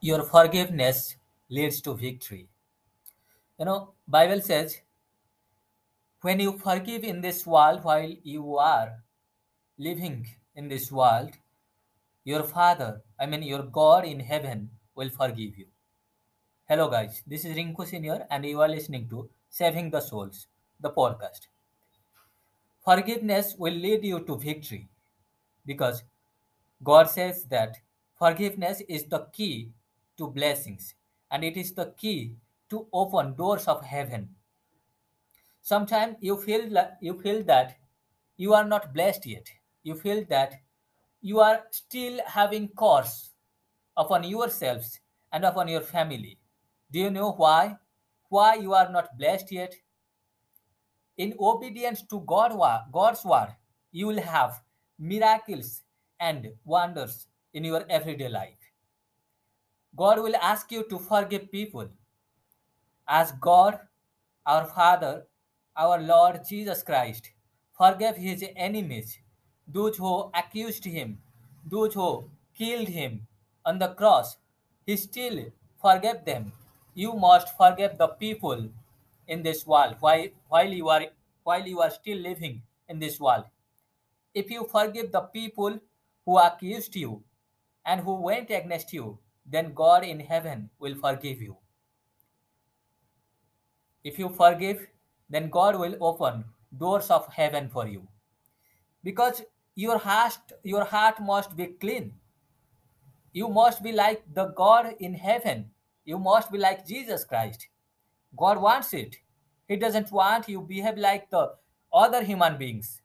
your forgiveness leads to victory. You know bible says when you forgive in this world while you are living in this world your father i mean your god in heaven will forgive you. Hello guys. This is rinku senior and you are listening to saving the souls the podcast. Forgiveness will lead you to victory because god says that forgiveness is the key to blessings and it is the key to open doors of heaven. Sometimes you feel like, you feel that you are not blessed yet. You feel that you are still having curse upon yourselves and upon your family. Do you know why? Why you are not blessed yet? In obedience to God, god's word you will have miracles and wonders in your everyday life god will ask you to forgive people as god our father our Lord Jesus Christ forgave his enemies, those who accused him, those who killed him on the cross. He still forgave them. You must forgive the people in this world while, while you are while you are still living in this world. If you forgive the people who accused you and who went against you, then God in heaven will forgive you. If you forgive then God will open doors of heaven for you. Because your heart, your heart must be clean. You must be like the God in heaven. You must be like Jesus Christ. God wants it. He doesn't want you behave like the other human beings.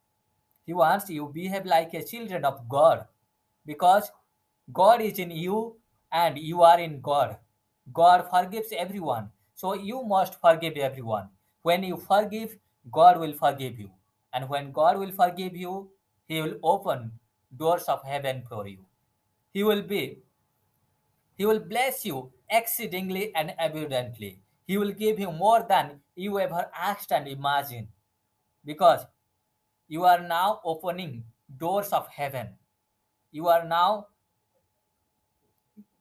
He wants you behave like a children of God. Because God is in you and you are in God. God forgives everyone. So you must forgive everyone. When you forgive, God will forgive you. And when God will forgive you, He will open doors of heaven for you. He will be, He will bless you exceedingly and abundantly. He will give you more than you ever asked and imagined. Because you are now opening doors of heaven. You are now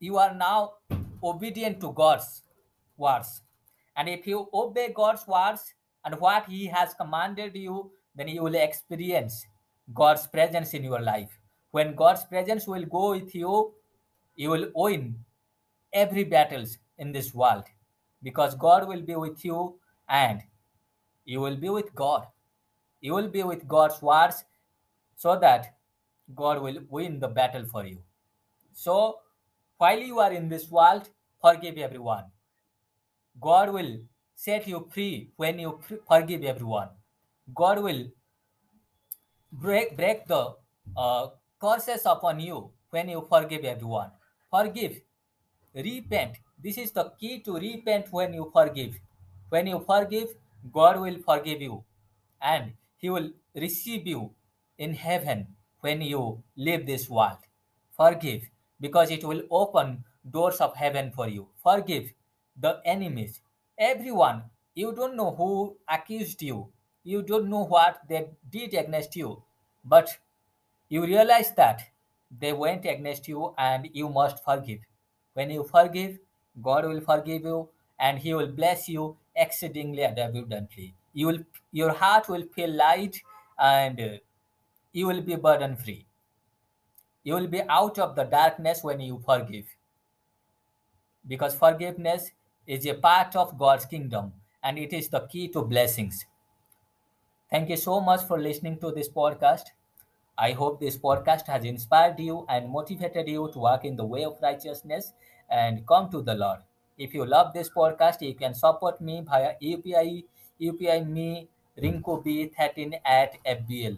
you are now obedient to God's words. And if you obey God's words and what He has commanded you, then you will experience God's presence in your life. When God's presence will go with you, you will win every battles in this world because God will be with you and you will be with God. You will be with God's words so that God will win the battle for you. So, while you are in this world, forgive everyone. God will set you free when you forgive everyone. God will break, break the uh, curses upon you when you forgive everyone. Forgive, repent. This is the key to repent when you forgive. When you forgive, God will forgive you and He will receive you in heaven when you leave this world. Forgive because it will open doors of heaven for you. Forgive the enemies, everyone. You don't know who accused you. You don't know what they did against you. But you realize that they went against you and you must forgive. When you forgive, God will forgive you and He will bless you exceedingly and abundantly. You will, your heart will feel light and uh, you will be burden free. You will be out of the darkness when you forgive. Because forgiveness is a part of God's kingdom and it is the key to blessings. Thank you so much for listening to this podcast. I hope this podcast has inspired you and motivated you to walk in the way of righteousness and come to the Lord. If you love this podcast, you can support me via UPI, UPI me Rinku B13 at FBL.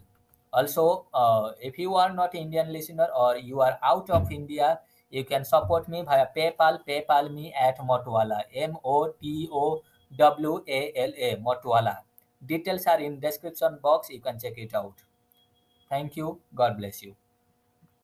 Also, uh, if you are not Indian listener or you are out of India, you can support me via PayPal, PayPal me at motwala M-O-T-O-W-A-L-A, motwala Details are in description box. You can check it out. Thank you. God bless you.